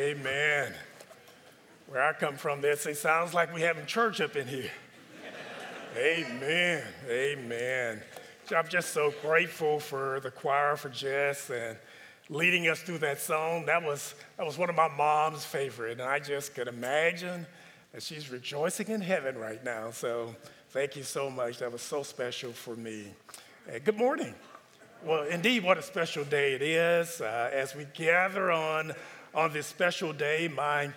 Amen. Where I come from, they say, sounds like we having church up in here. Amen. Amen. I'm just so grateful for the choir, for Jess, and leading us through that song. That was, that was one of my mom's favorite, and I just could imagine that she's rejoicing in heaven right now. So thank you so much. That was so special for me. good morning. Well, indeed, what a special day it is. Uh, as we gather on, on this special day, my,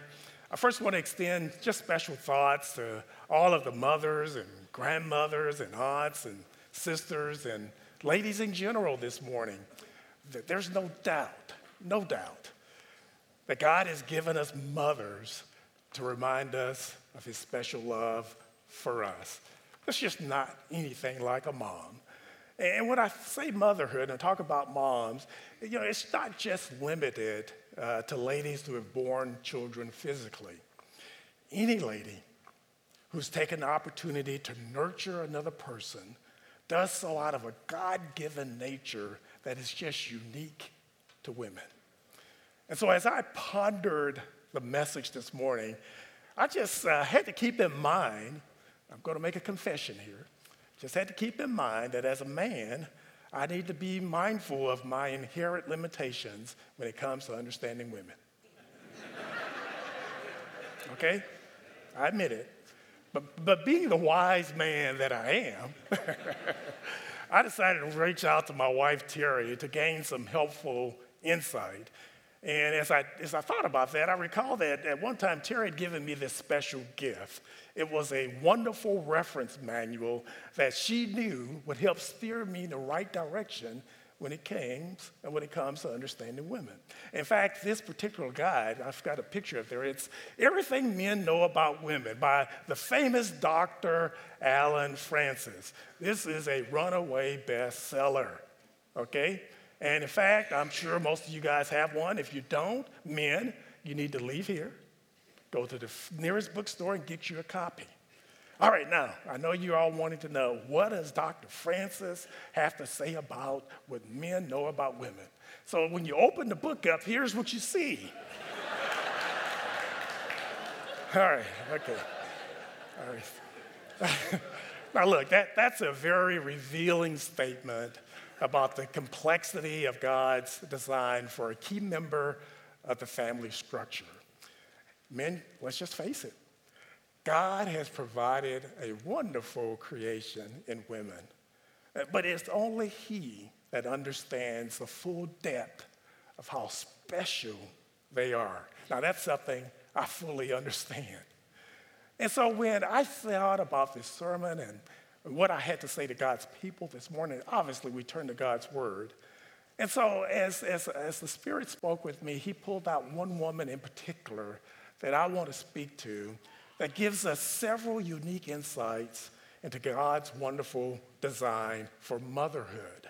I first want to extend just special thoughts to all of the mothers and grandmothers and aunts and sisters, and ladies in general this morning, there's no doubt, no doubt, that God has given us mothers to remind us of his special love for us. It's just not anything like a mom. And when I say motherhood and talk about moms, you know, it's not just limited uh, to ladies who have born children physically. Any lady who's taken the opportunity to nurture another person does so out of a God given nature that is just unique to women. And so, as I pondered the message this morning, I just uh, had to keep in mind, I'm going to make a confession here, just had to keep in mind that as a man, I need to be mindful of my inherent limitations when it comes to understanding women. okay? I admit it. But, but being the wise man that I am, I decided to reach out to my wife, Terry, to gain some helpful insight. And as I, as I thought about that, I recall that at one time Terry had given me this special gift. It was a wonderful reference manual that she knew would help steer me in the right direction when it came and when it comes to understanding women. In fact, this particular guide, I've got a picture of there. It's Everything Men Know About Women by the famous Dr. Alan Francis. This is a runaway bestseller, okay? And in fact, I'm sure most of you guys have one. If you don't, men, you need to leave here, go to the nearest bookstore and get you a copy. All right, now, I know you're all wanting to know what does Dr. Francis have to say about what men know about women? So when you open the book up, here's what you see. all right, okay. All right. now, look, that, that's a very revealing statement about the complexity of God's design for a key member of the family structure. Men, let's just face it, God has provided a wonderful creation in women, but it's only He that understands the full depth of how special they are. Now, that's something I fully understand. And so, when I thought about this sermon and what I had to say to God's people this morning, obviously we turned to God's word. And so, as, as, as the Spirit spoke with me, He pulled out one woman in particular that I want to speak to that gives us several unique insights into God's wonderful design for motherhood.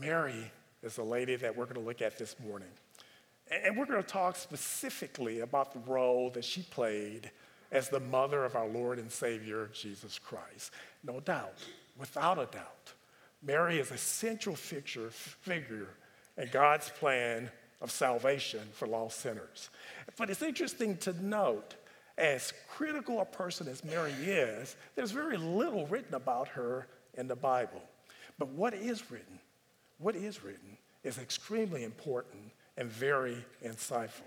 Mary is the lady that we're going to look at this morning. And we're going to talk specifically about the role that she played as the mother of our Lord and Savior, Jesus Christ. No doubt, without a doubt, Mary is a central figure, figure in God's plan of salvation for lost sinners. But it's interesting to note as critical a person as Mary is, there's very little written about her in the Bible. But what is written, what is written, is extremely important and very insightful.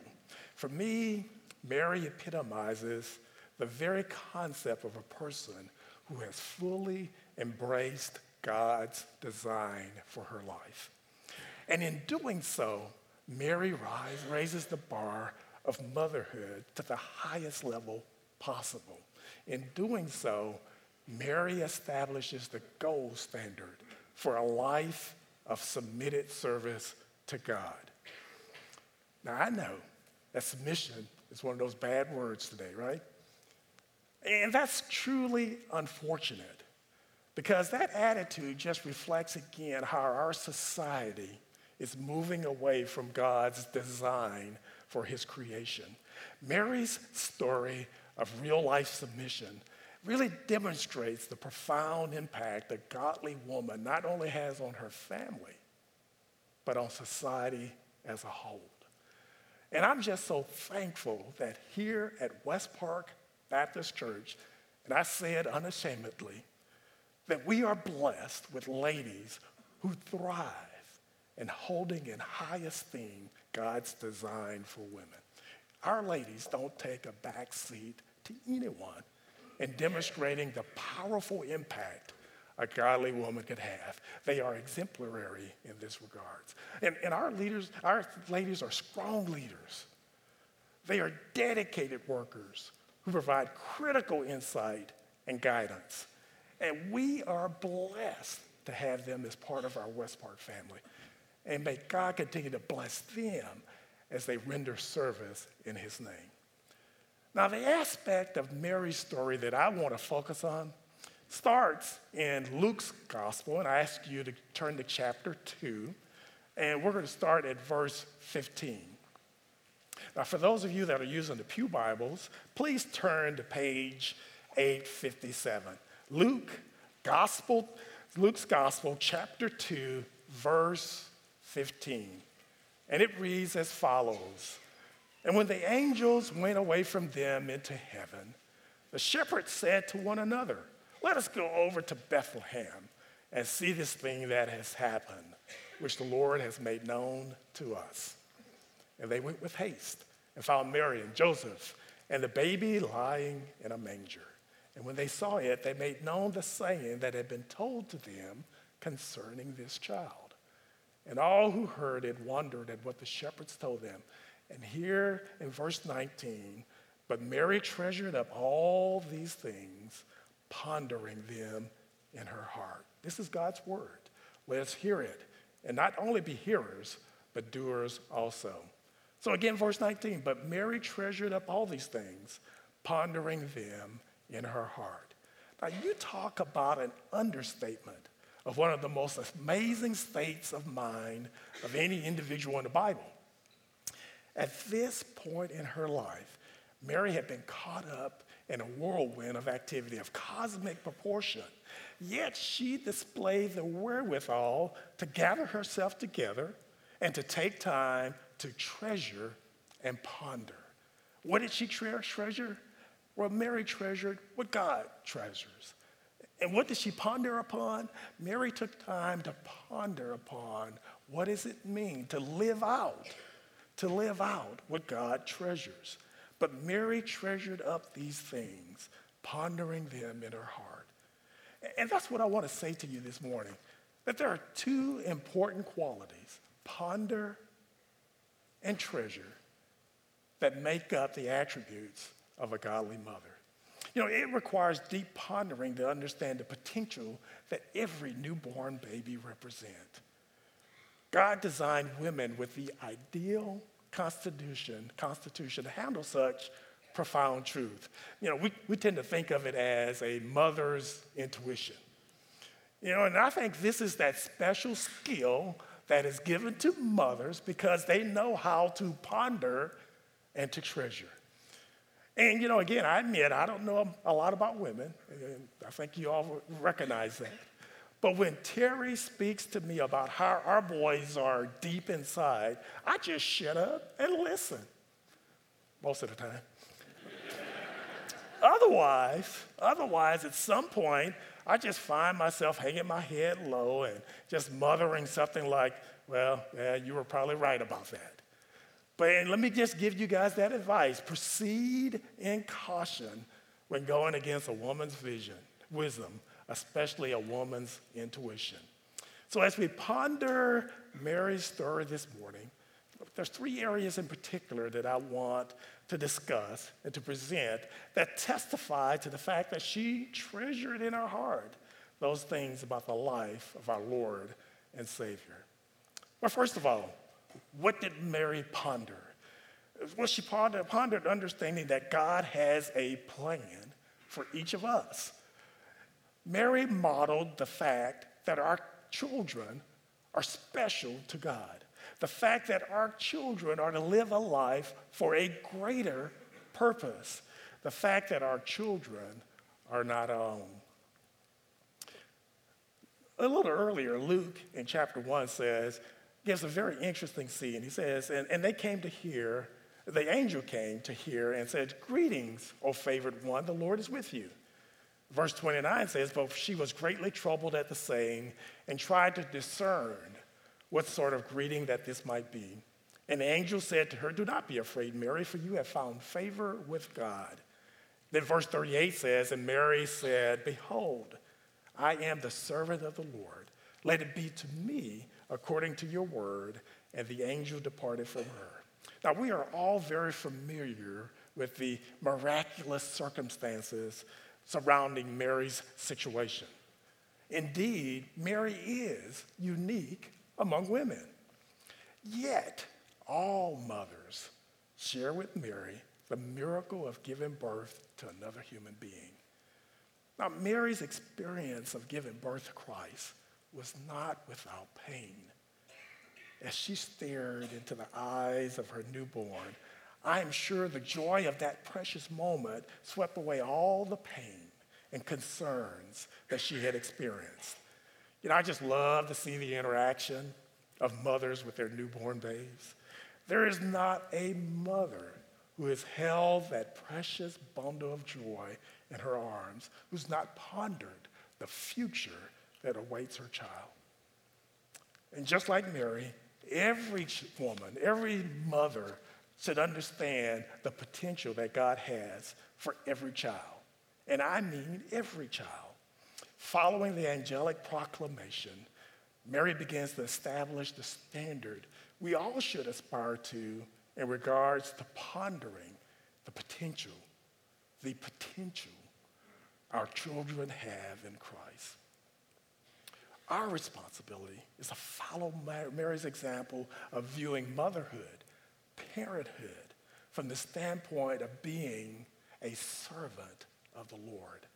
For me, Mary epitomizes the very concept of a person who has fully embraced God's design for her life. And in doing so, Mary rise, raises the bar of motherhood to the highest level possible. In doing so, Mary establishes the gold standard for a life of submitted service to God. Now, I know that submission is one of those bad words today, right? And that's truly unfortunate because that attitude just reflects again how our society is moving away from God's design for his creation. Mary's story of real life submission really demonstrates the profound impact a godly woman not only has on her family, but on society as a whole. And I'm just so thankful that here at West Park Baptist Church, and I say it unashamedly, that we are blessed with ladies who thrive in holding in high esteem God's design for women. Our ladies don't take a back seat to anyone in demonstrating the powerful impact a godly woman could have. They are exemplary in this regards. And, and our leaders, our ladies are strong leaders. They are dedicated workers who provide critical insight and guidance. And we are blessed to have them as part of our West Park family. And may God continue to bless them as they render service in his name. Now, the aspect of Mary's story that I want to focus on starts in Luke's gospel, and I ask you to turn to chapter 2, and we're going to start at verse 15. Now, for those of you that are using the Pew Bibles, please turn to page 857. Luke, gospel, Luke's gospel, chapter 2, verse 15. And it reads as follows And when the angels went away from them into heaven, the shepherds said to one another, let us go over to Bethlehem and see this thing that has happened, which the Lord has made known to us. And they went with haste and found Mary and Joseph and the baby lying in a manger. And when they saw it, they made known the saying that had been told to them concerning this child. And all who heard it wondered at what the shepherds told them. And here in verse 19, but Mary treasured up all these things pondering them in her heart. This is God's word. Let's hear it. And not only be hearers, but doers also. So again, verse 19, but Mary treasured up all these things, pondering them in her heart. Now, you talk about an understatement of one of the most amazing states of mind of any individual in the Bible. At this point in her life, Mary had been caught up in a whirlwind of activity of cosmic proportion. Yet she displayed the wherewithal to gather herself together and to take time to treasure and ponder. What did she tre- treasure? Well, Mary treasured what God treasures. And what did she ponder upon? Mary took time to ponder upon what does it mean to live out, to live out what God treasures. But Mary treasured up these things, pondering them in her heart. And that's what I want to say to you this morning that there are two important qualities ponder and treasure that make up the attributes of a godly mother. You know, it requires deep pondering to understand the potential that every newborn baby represents. God designed women with the ideal constitution, constitution to handle such profound truth. You know, we, we tend to think of it as a mother's intuition. You know, and I think this is that special skill that is given to mothers because they know how to ponder and to treasure. And, you know, again, I admit I don't know a lot about women. and I think you all recognize that. But when Terry speaks to me about how our boys are deep inside, I just shut up and listen most of the time. otherwise, otherwise, at some point, I just find myself hanging my head low and just muttering something like, well, yeah, you were probably right about that. But let me just give you guys that advice. Proceed in caution when going against a woman's vision, wisdom, especially a woman's intuition. So, as we ponder Mary's story this morning, there's three areas in particular that I want to discuss and to present that testify to the fact that she treasured in her heart those things about the life of our Lord and Savior. Well, first of all, what did Mary ponder? Well, she pondered, pondered understanding that God has a plan for each of us. Mary modeled the fact that our children are special to God. The fact that our children are to live a life for a greater purpose. The fact that our children are not our own. A little earlier, Luke in chapter 1 says, gives a very interesting scene. He says, and, and they came to hear the angel came to hear and said, Greetings, O favored one, the Lord is with you. Verse 29 says, But she was greatly troubled at the saying and tried to discern what sort of greeting that this might be. And the angel said to her, Do not be afraid, Mary, for you have found favor with God. Then verse 38 says, And Mary said, Behold, I am the servant of the Lord. Let it be to me according to your word. And the angel departed from her. Now, we are all very familiar with the miraculous circumstances surrounding Mary's situation. Indeed, Mary is unique among women. Yet, all mothers share with Mary the miracle of giving birth to another human being. Now, Mary's experience of giving birth to Christ was not without pain. As she stared into the eyes of her newborn, I am sure the joy of that precious moment swept away all the pain and concerns that she had experienced. You know, I just love to see the interaction of mothers with their newborn babes. There is not a mother who has held that precious bundle of joy in her arms who's not pondered the future that awaits her child. And just like Mary, every woman, every mother should understand the potential that God has for every child. And I mean every child. Following the angelic proclamation, Mary begins to establish the standard we all should aspire to in regards to pondering the potential, the potential our children have in Christ. Our responsibility is to follow Mary's example of viewing motherhood, parenthood, from the standpoint of being a servant of the Lord.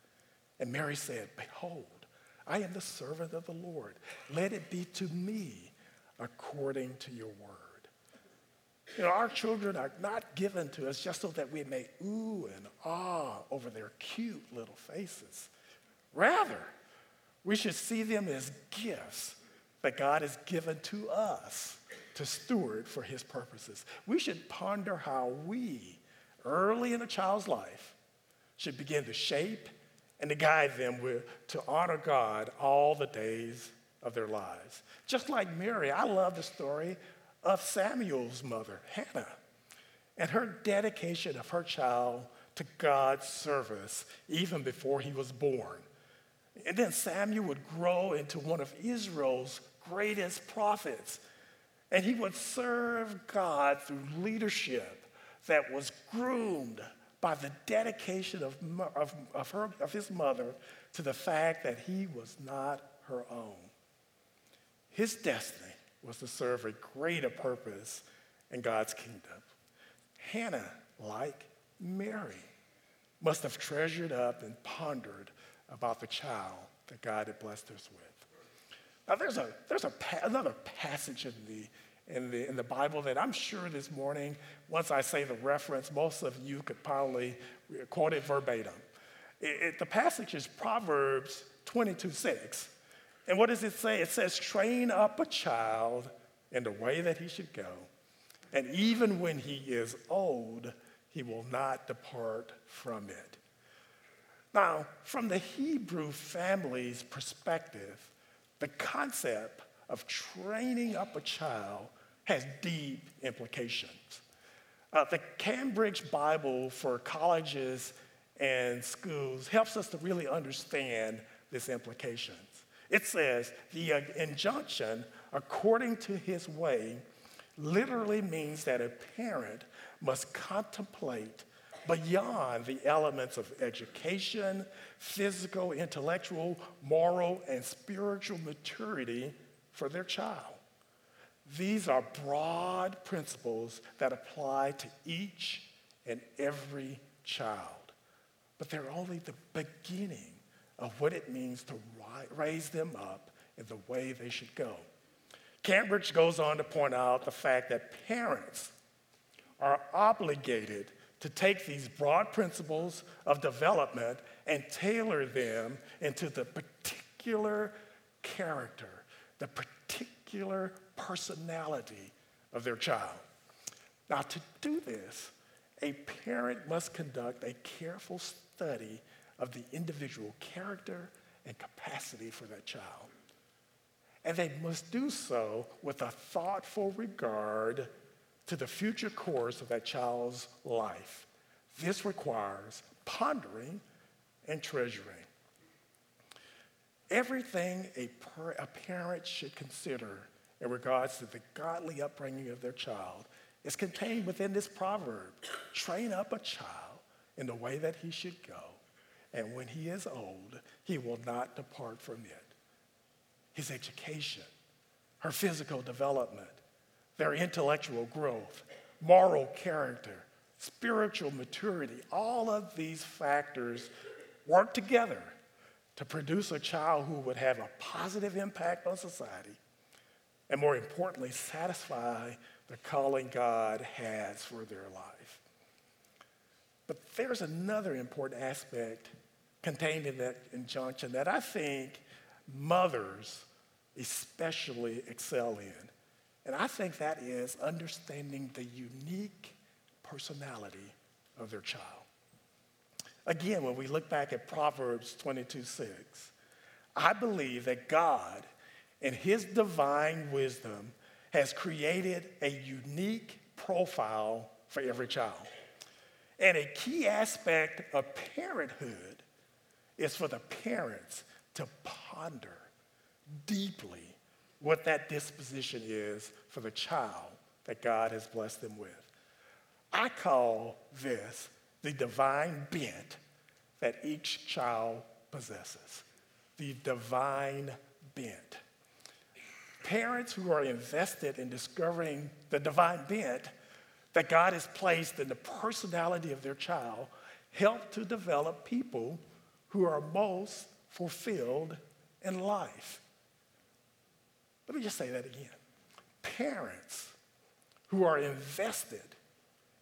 And Mary said, Behold, I am the servant of the Lord. Let it be to me according to your word. You know, our children are not given to us just so that we may ooh and ah over their cute little faces. Rather, we should see them as gifts that God has given to us to steward for his purposes. We should ponder how we, early in a child's life, should begin to shape and to guide them with, to honor God all the days of their lives. Just like Mary, I love the story of Samuel's mother, Hannah, and her dedication of her child to God's service even before he was born. And then Samuel would grow into one of Israel's greatest prophets. And he would serve God through leadership that was groomed by the dedication of, of, of, her, of his mother to the fact that he was not her own. His destiny was to serve a greater purpose in God's kingdom. Hannah, like Mary, must have treasured up and pondered about the child that God had blessed us with. Now, there's, a, there's a, another passage in the, in, the, in the Bible that I'm sure this morning, once I say the reference, most of you could probably quote it verbatim. It, it, the passage is Proverbs 22 6. And what does it say? It says, train up a child in the way that he should go, and even when he is old, he will not depart from it. Now, from the Hebrew family's perspective, the concept of training up a child has deep implications. Uh, the Cambridge Bible for colleges and schools helps us to really understand this implications. It says the uh, injunction, according to his way, literally means that a parent must contemplate beyond the elements of education, physical, intellectual, moral, and spiritual maturity for their child. These are broad principles that apply to each and every child, but they're only the beginning of what it means to raise them up in the way they should go. Cambridge goes on to point out the fact that parents are obligated to take these broad principles of development and tailor them into the particular character, the particular personality of their child. Now, to do this, a parent must conduct a careful study of the individual character and capacity for that child. And they must do so with a thoughtful regard to the future course of that child's life. This requires pondering and treasuring. Everything a, per, a parent should consider in regards to the godly upbringing of their child is contained within this proverb train up a child in the way that he should go, and when he is old, he will not depart from it. His education, her physical development, their intellectual growth, moral character, spiritual maturity, all of these factors work together to produce a child who would have a positive impact on society and, more importantly, satisfy the calling God has for their life. But there's another important aspect contained in that injunction that I think mothers especially excel in. And I think that is understanding the unique personality of their child. Again, when we look back at Proverbs 22 6, I believe that God, in His divine wisdom, has created a unique profile for every child. And a key aspect of parenthood is for the parents to ponder deeply what that disposition is for the child that God has blessed them with. I call this the divine bent that each child possesses. The divine bent. Parents who are invested in discovering the divine bent that God has placed in the personality of their child help to develop people who are most fulfilled in life. Let me just say that again. Parents who are invested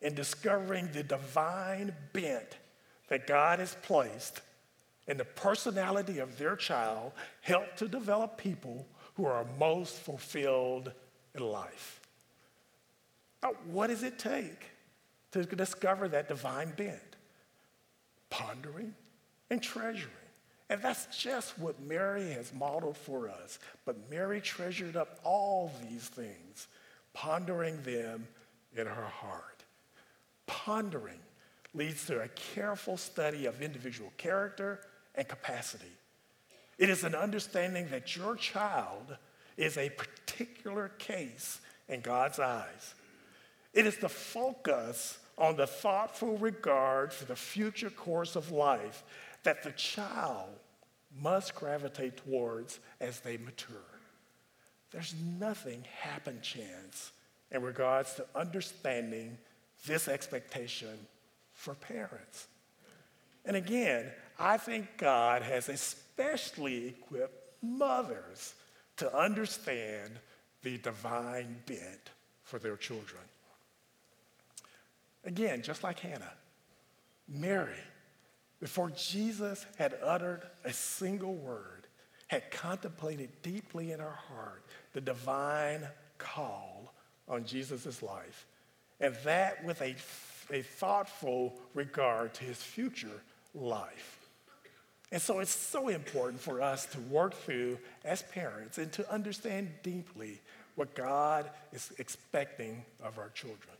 in discovering the divine bent that God has placed in the personality of their child help to develop people who are most fulfilled in life. Now, what does it take to discover that divine bent? Pondering and treasuring. And that's just what Mary has modeled for us. But Mary treasured up all these things, pondering them in her heart. Pondering leads to a careful study of individual character and capacity. It is an understanding that your child is a particular case in God's eyes. It is the focus on the thoughtful regard for the future course of life that the child must gravitate towards as they mature. There's nothing happen chance in regards to understanding this expectation for parents. And again, I think God has especially equipped mothers to understand the divine bent for their children. Again, just like Hannah, Mary, before Jesus had uttered a single word, had contemplated deeply in her heart the divine call on Jesus' life, and that with a, a thoughtful regard to his future life. And so it's so important for us to work through as parents and to understand deeply what God is expecting of our children.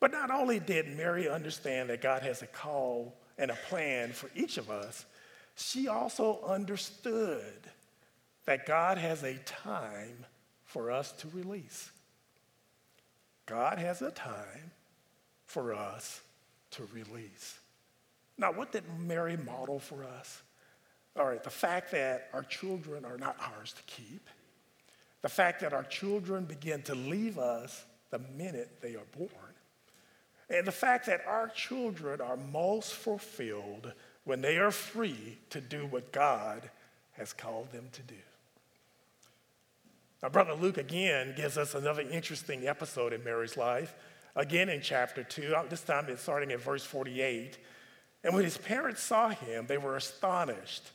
But not only did Mary understand that God has a call and a plan for each of us, she also understood that God has a time for us to release. God has a time for us to release. Now, what did Mary model for us? All right, the fact that our children are not ours to keep, the fact that our children begin to leave us the minute they are born, and the fact that our children are most fulfilled when they are free to do what God has called them to do. Now, Brother Luke again gives us another interesting episode in Mary's life, again in chapter 2. This time it's starting at verse 48. And when his parents saw him, they were astonished.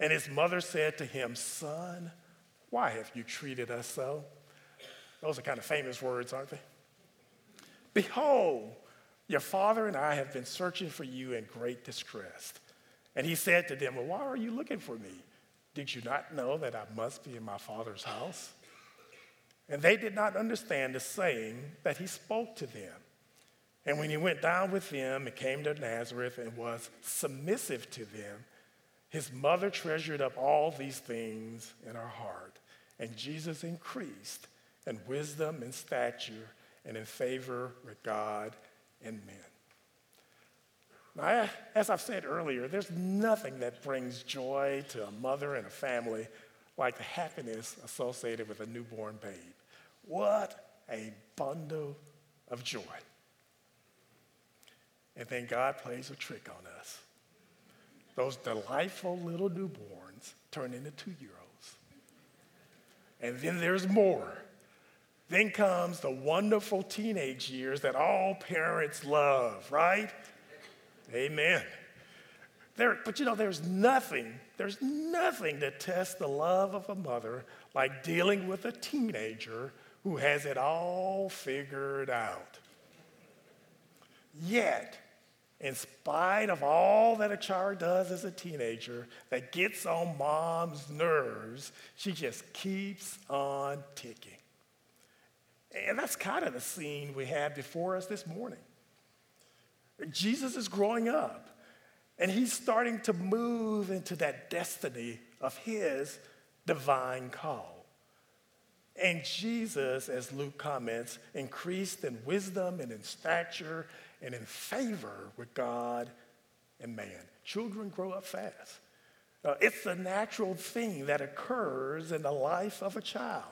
And his mother said to him, Son, why have you treated us so? Those are kind of famous words, aren't they? Behold, your father and I have been searching for you in great distress. And he said to them, Well, why are you looking for me? Did you not know that I must be in my father's house? And they did not understand the saying that he spoke to them. And when he went down with them and came to Nazareth and was submissive to them, his mother treasured up all these things in her heart. And Jesus increased in wisdom and stature and in favor with God and men. Now, as I've said earlier, there's nothing that brings joy to a mother and a family like the happiness associated with a newborn babe. What a bundle of joy. And then God plays a trick on us. Those delightful little newborns turn into two year olds. And then there's more. Then comes the wonderful teenage years that all parents love, right? Amen. There, but you know, there's nothing, there's nothing to test the love of a mother like dealing with a teenager who has it all figured out. Yet, in spite of all that a child does as a teenager that gets on mom's nerves, she just keeps on ticking. And that's kind of the scene we have before us this morning. Jesus is growing up, and he's starting to move into that destiny of his divine call. And Jesus, as Luke comments, increased in wisdom and in stature and in favor with God and man. Children grow up fast. Uh, it's a natural thing that occurs in the life of a child.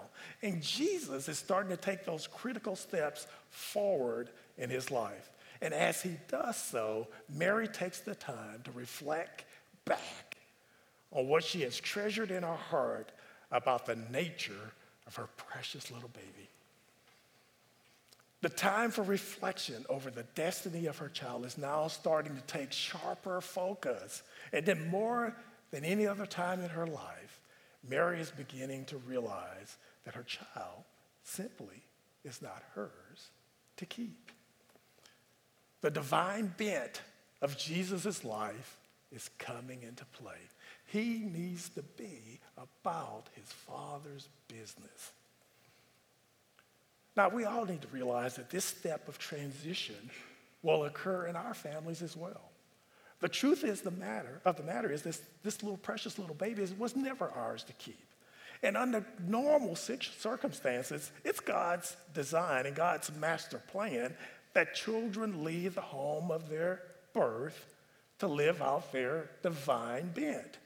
And Jesus is starting to take those critical steps forward in his life. And as he does so, Mary takes the time to reflect back on what she has treasured in her heart about the nature of her precious little baby. The time for reflection over the destiny of her child is now starting to take sharper focus. And then, more than any other time in her life, Mary is beginning to realize that her child simply is not hers to keep. The divine bent of Jesus' life is coming into play. He needs to be about his father's business. Now, we all need to realize that this step of transition will occur in our families as well. The truth is the matter of the matter is this, this little precious little baby was never ours to keep. And under normal circumstances, it's God's design and God's master plan that children leave the home of their birth to live out their divine bent.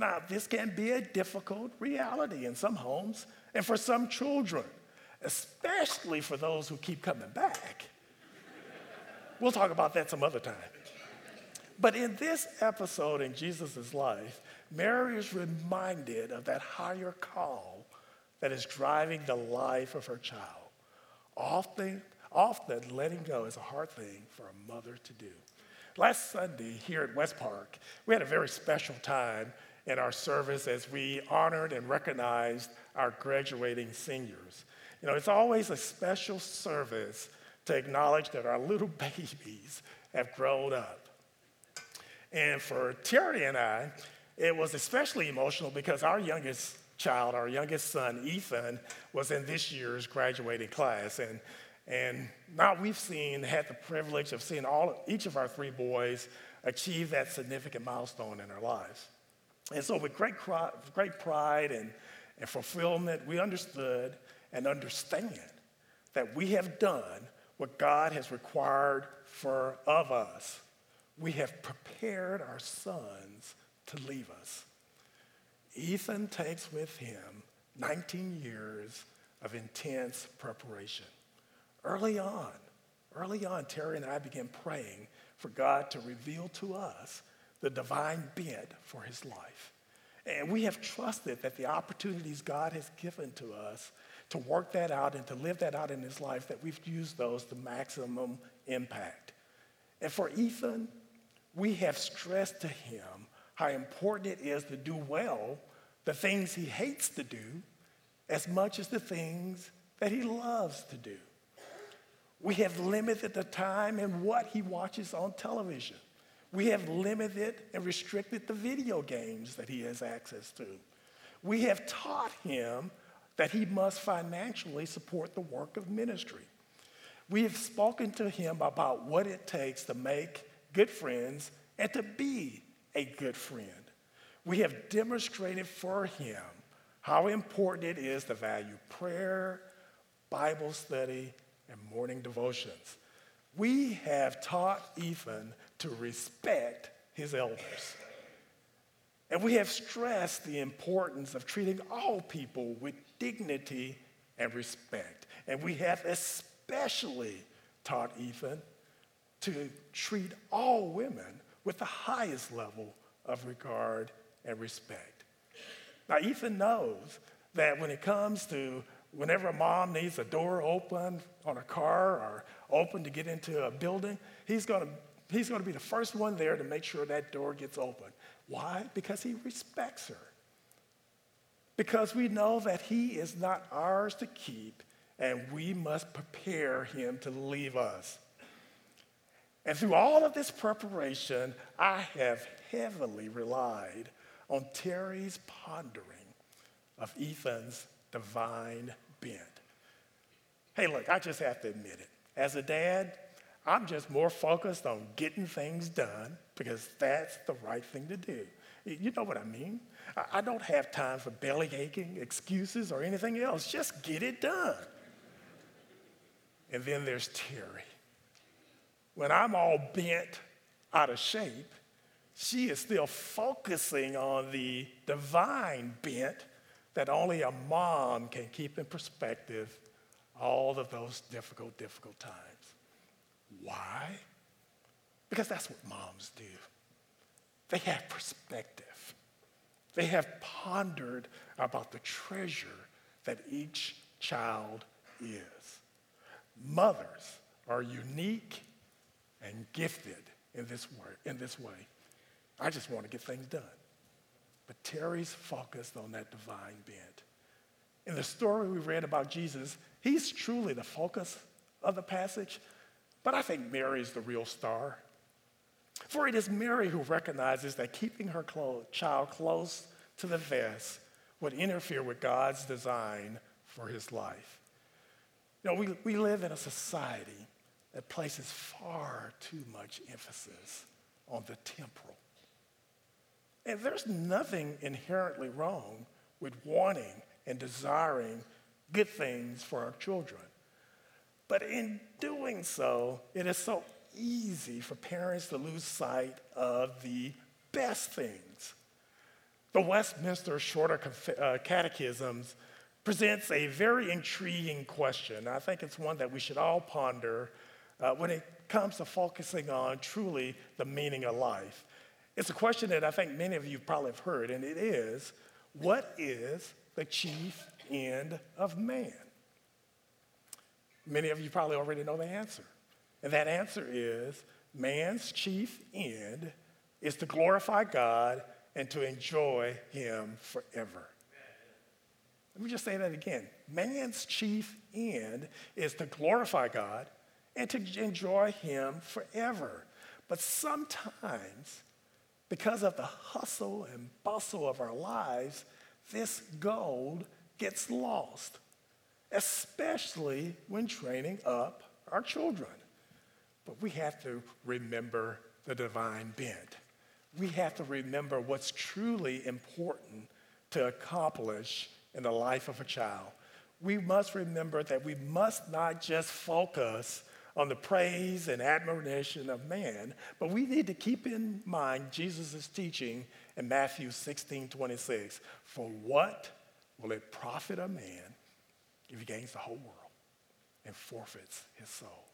Now, this can be a difficult reality in some homes and for some children especially for those who keep coming back. We'll talk about that some other time. But in this episode in Jesus' life, Mary is reminded of that higher call that is driving the life of her child. Often, often letting go is a hard thing for a mother to do. Last Sunday here at West Park, we had a very special time in our service as we honored and recognized our graduating seniors. You know, it's always a special service to acknowledge that our little babies have grown up. And for Terry and I, it was especially emotional because our youngest child, our youngest son, Ethan, was in this year's graduating class. And, and now we've seen, had the privilege of seeing all, each of our three boys achieve that significant milestone in their lives. And so, with great, great pride and, and fulfillment, we understood and understand that we have done what God has required for of us. We have prepared our sons to leave us. Ethan takes with him 19 years of intense preparation. Early on, early on, Terry and I began praying for God to reveal to us the divine bent for his life. And we have trusted that the opportunities God has given to us to work that out and to live that out in his life, that we've used those to maximum impact. And for Ethan, we have stressed to him how important it is to do well the things he hates to do as much as the things that he loves to do. We have limited the time and what he watches on television. We have limited and restricted the video games that he has access to. We have taught him that he must financially support the work of ministry. We have spoken to him about what it takes to make good friends and to be a good friend. We have demonstrated for him how important it is to value prayer, Bible study, and morning devotions. We have taught Ethan to respect his elders. And we have stressed the importance of treating all people with dignity and respect. And we have especially taught Ethan to treat all women with the highest level of regard and respect. Now, Ethan knows that when it comes to whenever a mom needs a door open on a car or open to get into a building, he's going to he's going to be the first one there to make sure that door gets open. Why? Because he respects her. Because we know that he is not ours to keep, and we must prepare him to leave us. And through all of this preparation, I have heavily relied on Terry's pondering of Ethan's divine bent. Hey, look, I just have to admit it. As a dad, I'm just more focused on getting things done because that's the right thing to do. You know what I mean? I don't have time for belly aching, excuses, or anything else. Just get it done. And then there's Terry. When I'm all bent out of shape, she is still focusing on the divine bent that only a mom can keep in perspective all of those difficult, difficult times. Why? Because that's what moms do. They have perspective. They have pondered about the treasure that each child is. Mothers are unique and gifted in this way. In this way. I just want to get things done. But Terry's focused on that divine bent. In the story we read about Jesus, he's truly the focus of the passage, but I think Mary is the real star. For it is Mary who recognizes that keeping her clo- child close to the vest would interfere with God's design for his life. You know, we, we live in a society that places far too much emphasis on the temporal. And there's nothing inherently wrong with wanting and desiring good things for our children. But in doing so, it is so easy for parents to lose sight of the best things. The Westminster Shorter uh, Catechisms presents a very intriguing question. I think it's one that we should all ponder uh, when it comes to focusing on truly the meaning of life. It's a question that I think many of you probably have heard, and it is what is the chief end of man? Many of you probably already know the answer. And that answer is man's chief end is to glorify God and to enjoy Him forever. Let me just say that again. Man's chief end is to glorify God and to enjoy Him forever. But sometimes, because of the hustle and bustle of our lives, this gold gets lost especially when training up our children. But we have to remember the divine bent. We have to remember what's truly important to accomplish in the life of a child. We must remember that we must not just focus on the praise and admiration of man, but we need to keep in mind Jesus' teaching in Matthew 16 26. For what will it profit a man if he gains the whole world and forfeits his soul.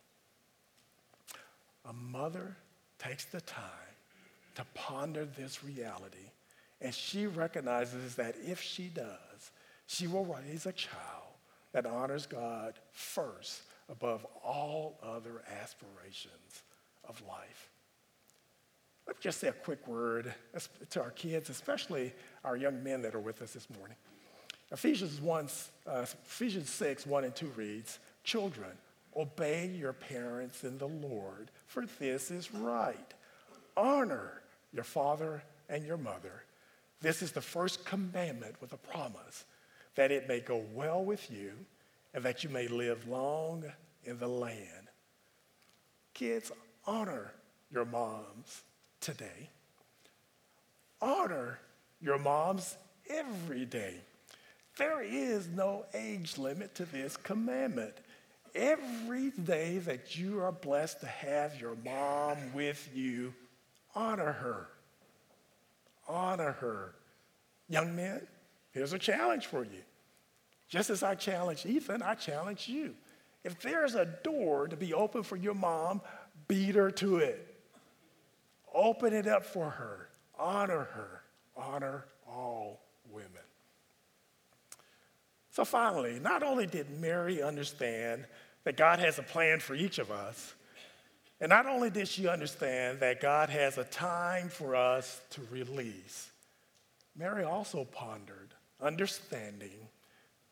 A mother takes the time to ponder this reality, and she recognizes that if she does, she will raise a child that honors God first above all other aspirations of life. Let me just say a quick word to our kids, especially our young men that are with us this morning. Ephesians 1, uh, Ephesians 6, 1 and 2 reads, Children, obey your parents in the Lord, for this is right. Honor your father and your mother. This is the first commandment with a promise that it may go well with you and that you may live long in the land. Kids, honor your moms today. Honor your moms every day. There is no age limit to this commandment. Every day that you are blessed to have your mom with you, honor her. Honor her. Young men, here's a challenge for you. Just as I challenge Ethan, I challenge you. If there's a door to be open for your mom, beat her to it. Open it up for her. Honor her. Honor all. So finally, not only did Mary understand that God has a plan for each of us, and not only did she understand that God has a time for us to release, Mary also pondered, understanding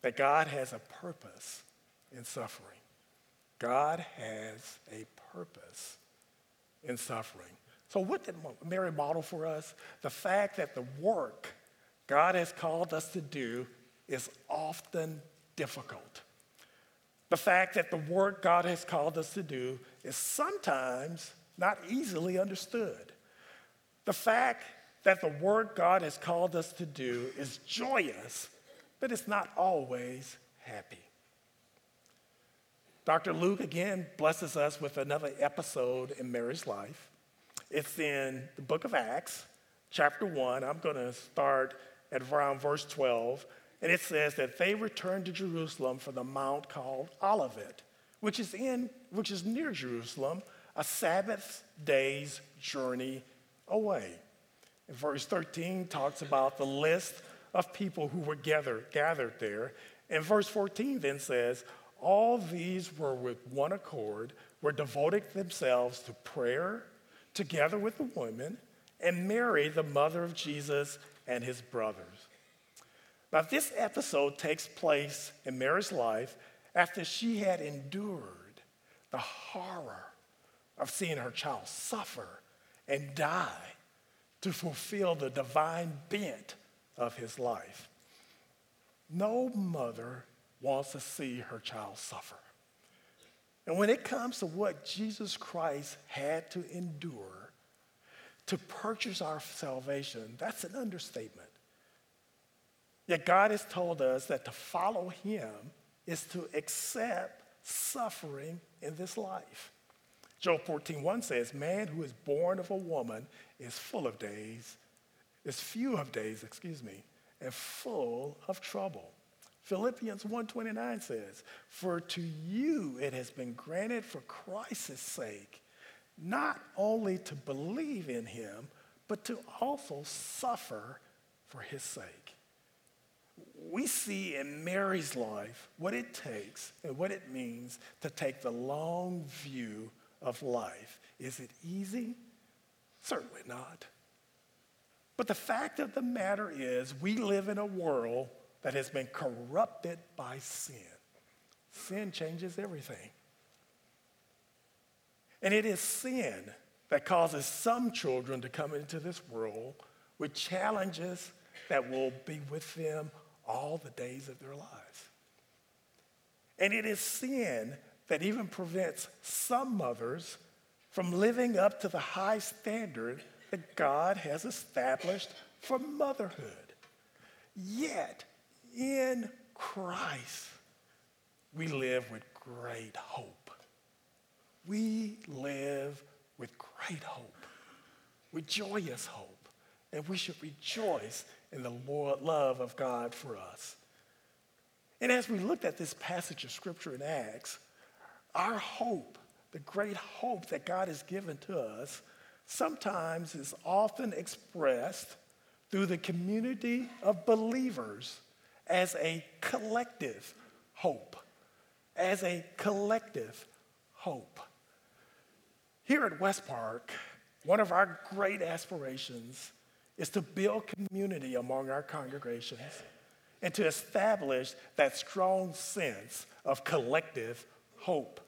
that God has a purpose in suffering. God has a purpose in suffering. So, what did Mary model for us? The fact that the work God has called us to do is often difficult. The fact that the work God has called us to do is sometimes not easily understood. The fact that the work God has called us to do is joyous, but it's not always happy. Dr. Luke again blesses us with another episode in Mary's life. It's in the book of Acts, chapter 1. I'm going to start at around verse 12. And it says that they returned to Jerusalem for the mount called Olivet, which is in which is near Jerusalem, a Sabbath day's journey away. And verse 13 talks about the list of people who were gathered, gathered there. And verse 14 then says, All these were with one accord, were devoting themselves to prayer together with the women, and Mary, the mother of Jesus, and his brothers. Now, this episode takes place in Mary's life after she had endured the horror of seeing her child suffer and die to fulfill the divine bent of his life. No mother wants to see her child suffer. And when it comes to what Jesus Christ had to endure to purchase our salvation, that's an understatement. Yet God has told us that to follow Him is to accept suffering in this life. Job 14, 1 says, Man who is born of a woman is full of days, is few of days, excuse me, and full of trouble. Philippians 1:29 says, "For to you it has been granted for Christ's sake, not only to believe in him, but to also suffer for his sake." We see in Mary's life what it takes and what it means to take the long view of life. Is it easy? Certainly not. But the fact of the matter is, we live in a world that has been corrupted by sin. Sin changes everything. And it is sin that causes some children to come into this world with challenges that will be with them all the days of their lives. And it is sin that even prevents some mothers from living up to the high standard that God has established for motherhood. Yet, in Christ, we live with great hope. We live with great hope, with joyous hope. And we should rejoice in the love of God for us. And as we looked at this passage of scripture in Acts, our hope, the great hope that God has given to us, sometimes is often expressed through the community of believers as a collective hope. As a collective hope. Here at West Park, one of our great aspirations is to build community among our congregations and to establish that strong sense of collective hope.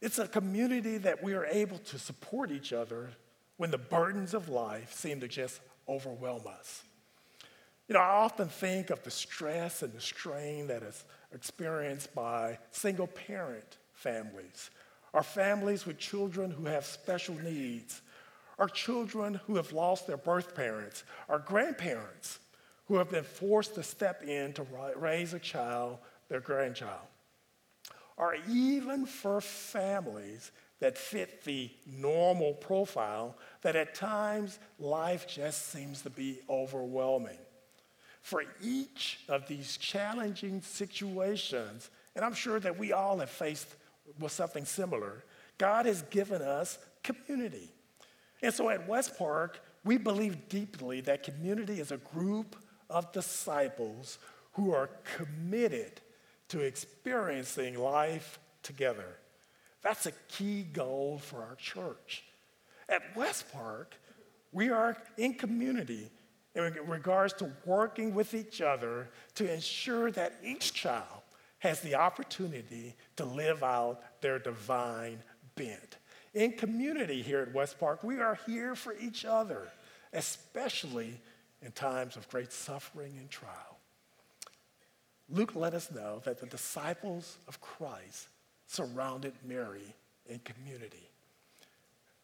It's a community that we are able to support each other when the burdens of life seem to just overwhelm us. You know, I often think of the stress and the strain that is experienced by single parent families, or families with children who have special needs, or children who have lost their birth parents, or grandparents who have been forced to step in to raise a child, their grandchild, or even for families that fit the normal profile that at times life just seems to be overwhelming for each of these challenging situations, and I'm sure that we all have faced with something similar, God has given us community. And so at West Park, we believe deeply that community is a group of disciples who are committed to experiencing life together. That's a key goal for our church. At West Park, we are in community in regards to working with each other to ensure that each child has the opportunity to live out their divine bent. In community here at West Park, we are here for each other, especially in times of great suffering and trial. Luke let us know that the disciples of Christ surrounded Mary in community.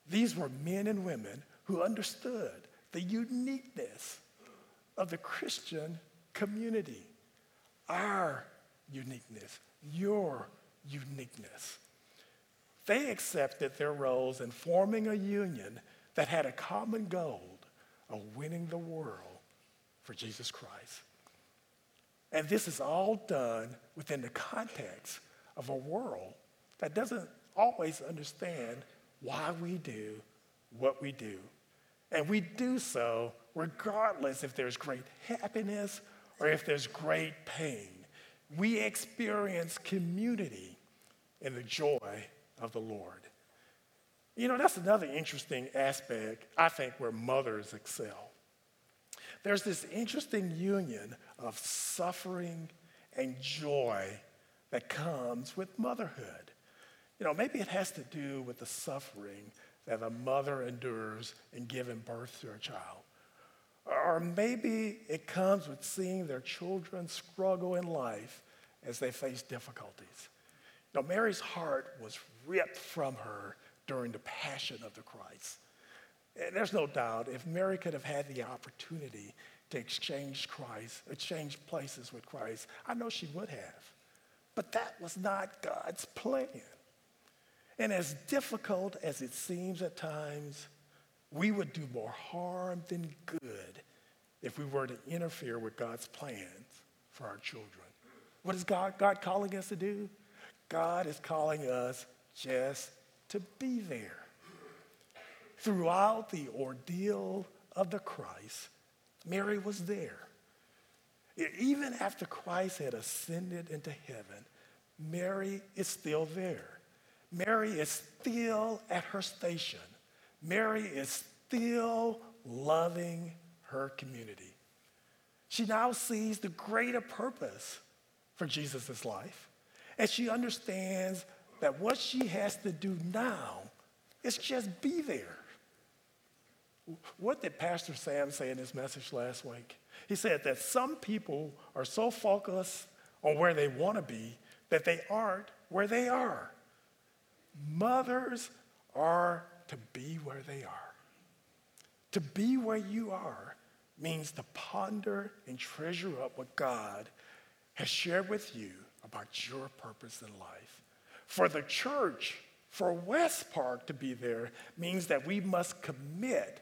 These were men and women who understood the uniqueness of the Christian community, our uniqueness, your uniqueness. They accepted their roles in forming a union that had a common goal of winning the world for Jesus Christ. And this is all done within the context of a world that doesn't always understand why we do what we do. And we do so regardless if there's great happiness or if there's great pain. We experience community in the joy of the Lord. You know, that's another interesting aspect, I think, where mothers excel. There's this interesting union of suffering and joy that comes with motherhood. You know, maybe it has to do with the suffering that a mother endures in giving birth to a child. Or maybe it comes with seeing their children struggle in life as they face difficulties. Now, Mary's heart was ripped from her during the passion of the Christ. And there's no doubt if Mary could have had the opportunity to exchange Christ, exchange places with Christ, I know she would have. But that was not God's plan. And as difficult as it seems at times, we would do more harm than good if we were to interfere with God's plans for our children. What is God, God calling us to do? God is calling us just to be there. Throughout the ordeal of the Christ, Mary was there. Even after Christ had ascended into heaven, Mary is still there. Mary is still at her station. Mary is still loving her community. She now sees the greater purpose for Jesus' life, and she understands that what she has to do now is just be there. What did Pastor Sam say in his message last week? He said that some people are so focused on where they want to be that they aren't where they are. Mothers are to be where they are. To be where you are means to ponder and treasure up what God has shared with you about your purpose in life. For the church, for West Park to be there, means that we must commit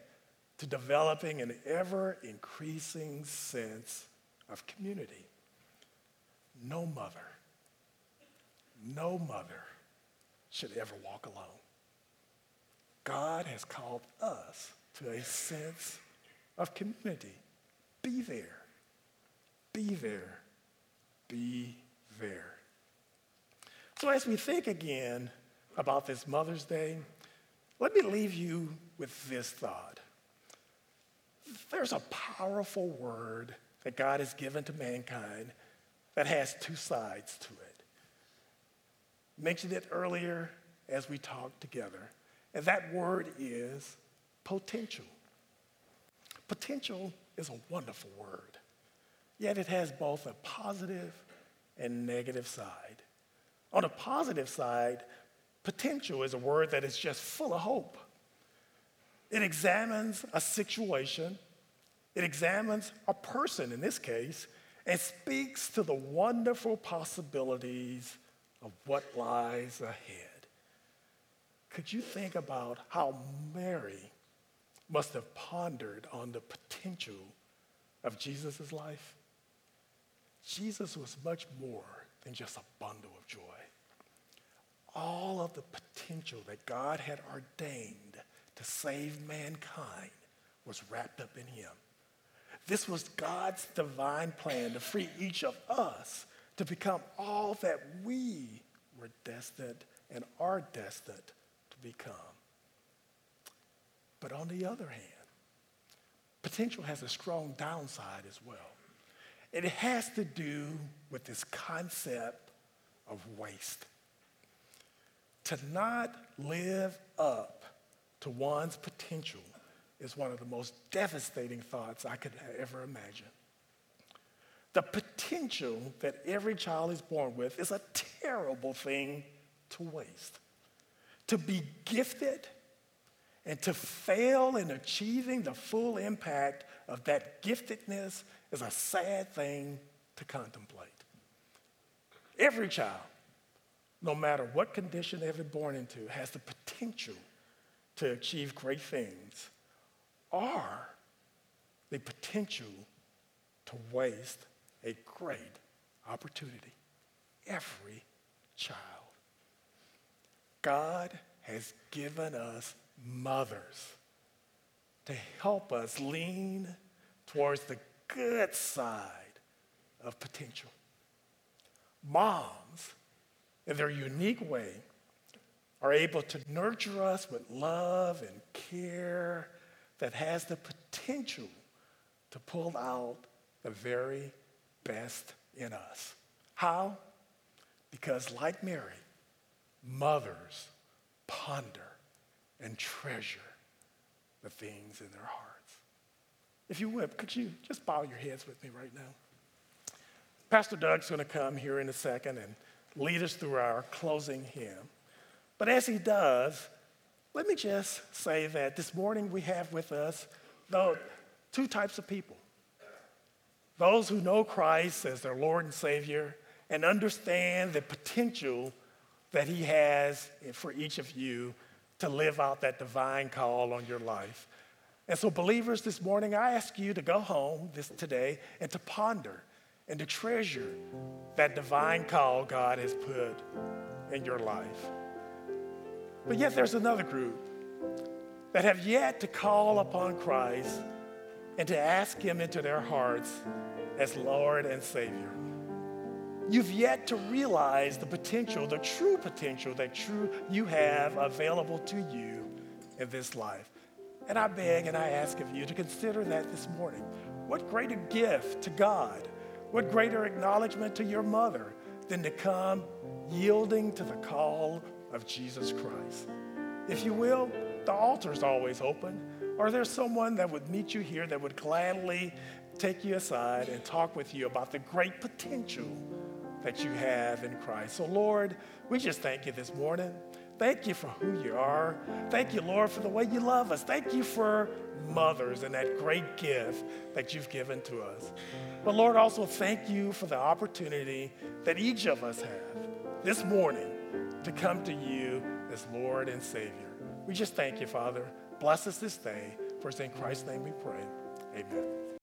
to developing an ever increasing sense of community. No mother, no mother should ever walk alone. God has called us to a sense of community. Be there. Be there. Be there. So, as we think again about this Mother's Day, let me leave you with this thought. There's a powerful word that God has given to mankind that has two sides to it mentioned it earlier as we talked together. And that word is potential. Potential is a wonderful word, yet it has both a positive and negative side. On the positive side, potential is a word that is just full of hope. It examines a situation, it examines a person in this case, and speaks to the wonderful possibilities of what lies ahead. Could you think about how Mary must have pondered on the potential of Jesus' life? Jesus was much more than just a bundle of joy. All of the potential that God had ordained to save mankind was wrapped up in him. This was God's divine plan to free each of us to become all that we were destined and are destined to become. But on the other hand, potential has a strong downside as well. It has to do with this concept of waste. To not live up to one's potential is one of the most devastating thoughts I could ever imagine. The potential that every child is born with is a terrible thing to waste. To be gifted and to fail in achieving the full impact of that giftedness is a sad thing to contemplate. Every child, no matter what condition they've been born into, has the potential to achieve great things or the potential to waste a great opportunity. Every child. God has given us mothers to help us lean towards the good side of potential. Moms, in their unique way, are able to nurture us with love and care that has the potential to pull out the very best in us. How? Because, like Mary, mothers ponder and treasure the things in their hearts. If you would, could you just bow your heads with me right now? Pastor Doug's going to come here in a second and lead us through our closing hymn. But as he does, let me just say that this morning we have with us though, two types of people those who know Christ as their Lord and Savior and understand the potential that he has for each of you to live out that divine call on your life. And so, believers, this morning, I ask you to go home this today and to ponder and to treasure that divine call God has put in your life. But yet there's another group that have yet to call upon Christ and to ask Him into their hearts as Lord and Savior. You've yet to realize the potential, the true potential that true you have available to you in this life. And I beg and I ask of you to consider that this morning. What greater gift to God, what greater acknowledgement to your mother than to come yielding to the call of Jesus Christ. If you will, the altar is always open. Or there's someone that would meet you here that would gladly take you aside and talk with you about the great potential that you have in Christ. So, Lord, we just thank you this morning. Thank you for who you are. Thank you, Lord, for the way you love us. Thank you for mothers and that great gift that you've given to us. But, Lord, also thank you for the opportunity that each of us have this morning to come to you as Lord and Savior. We just thank you, Father. Bless us this day. For it's in Christ's name we pray. Amen.